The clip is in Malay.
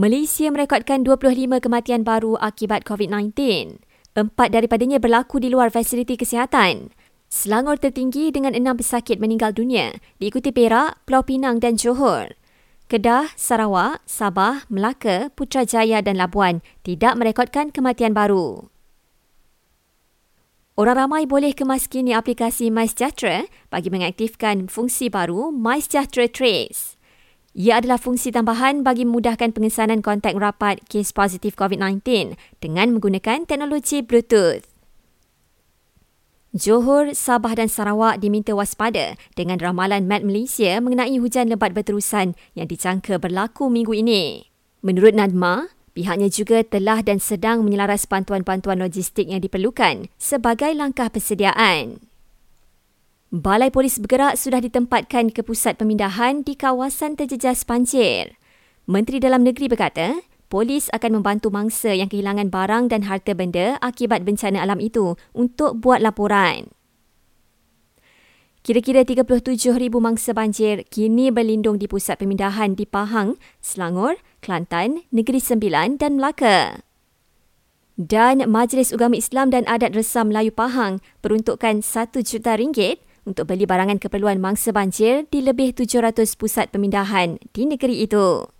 Malaysia merekodkan 25 kematian baru akibat COVID-19. Empat daripadanya berlaku di luar fasiliti kesihatan. Selangor tertinggi dengan enam pesakit meninggal dunia, diikuti Perak, Pulau Pinang dan Johor. Kedah, Sarawak, Sabah, Melaka, Putrajaya dan Labuan tidak merekodkan kematian baru. Orang ramai boleh kemaskini aplikasi MySejahtera bagi mengaktifkan fungsi baru MySejahtera Trace. Ia adalah fungsi tambahan bagi memudahkan pengesanan kontak rapat kes positif COVID-19 dengan menggunakan teknologi Bluetooth. Johor, Sabah dan Sarawak diminta waspada dengan ramalan Met Malaysia mengenai hujan lebat berterusan yang dijangka berlaku minggu ini. Menurut Nadma, pihaknya juga telah dan sedang menyelaras bantuan-bantuan logistik yang diperlukan sebagai langkah persediaan. Balai Polis Bergerak sudah ditempatkan ke pusat pemindahan di kawasan terjejas banjir. Menteri Dalam Negeri berkata, polis akan membantu mangsa yang kehilangan barang dan harta benda akibat bencana alam itu untuk buat laporan. Kira-kira 37,000 mangsa banjir kini berlindung di pusat pemindahan di Pahang, Selangor, Kelantan, Negeri Sembilan dan Melaka. Dan Majlis Ugama Islam dan Adat Resam Melayu Pahang peruntukkan 1 juta ringgit untuk beli barangan keperluan mangsa banjir di lebih 700 pusat pemindahan di negeri itu.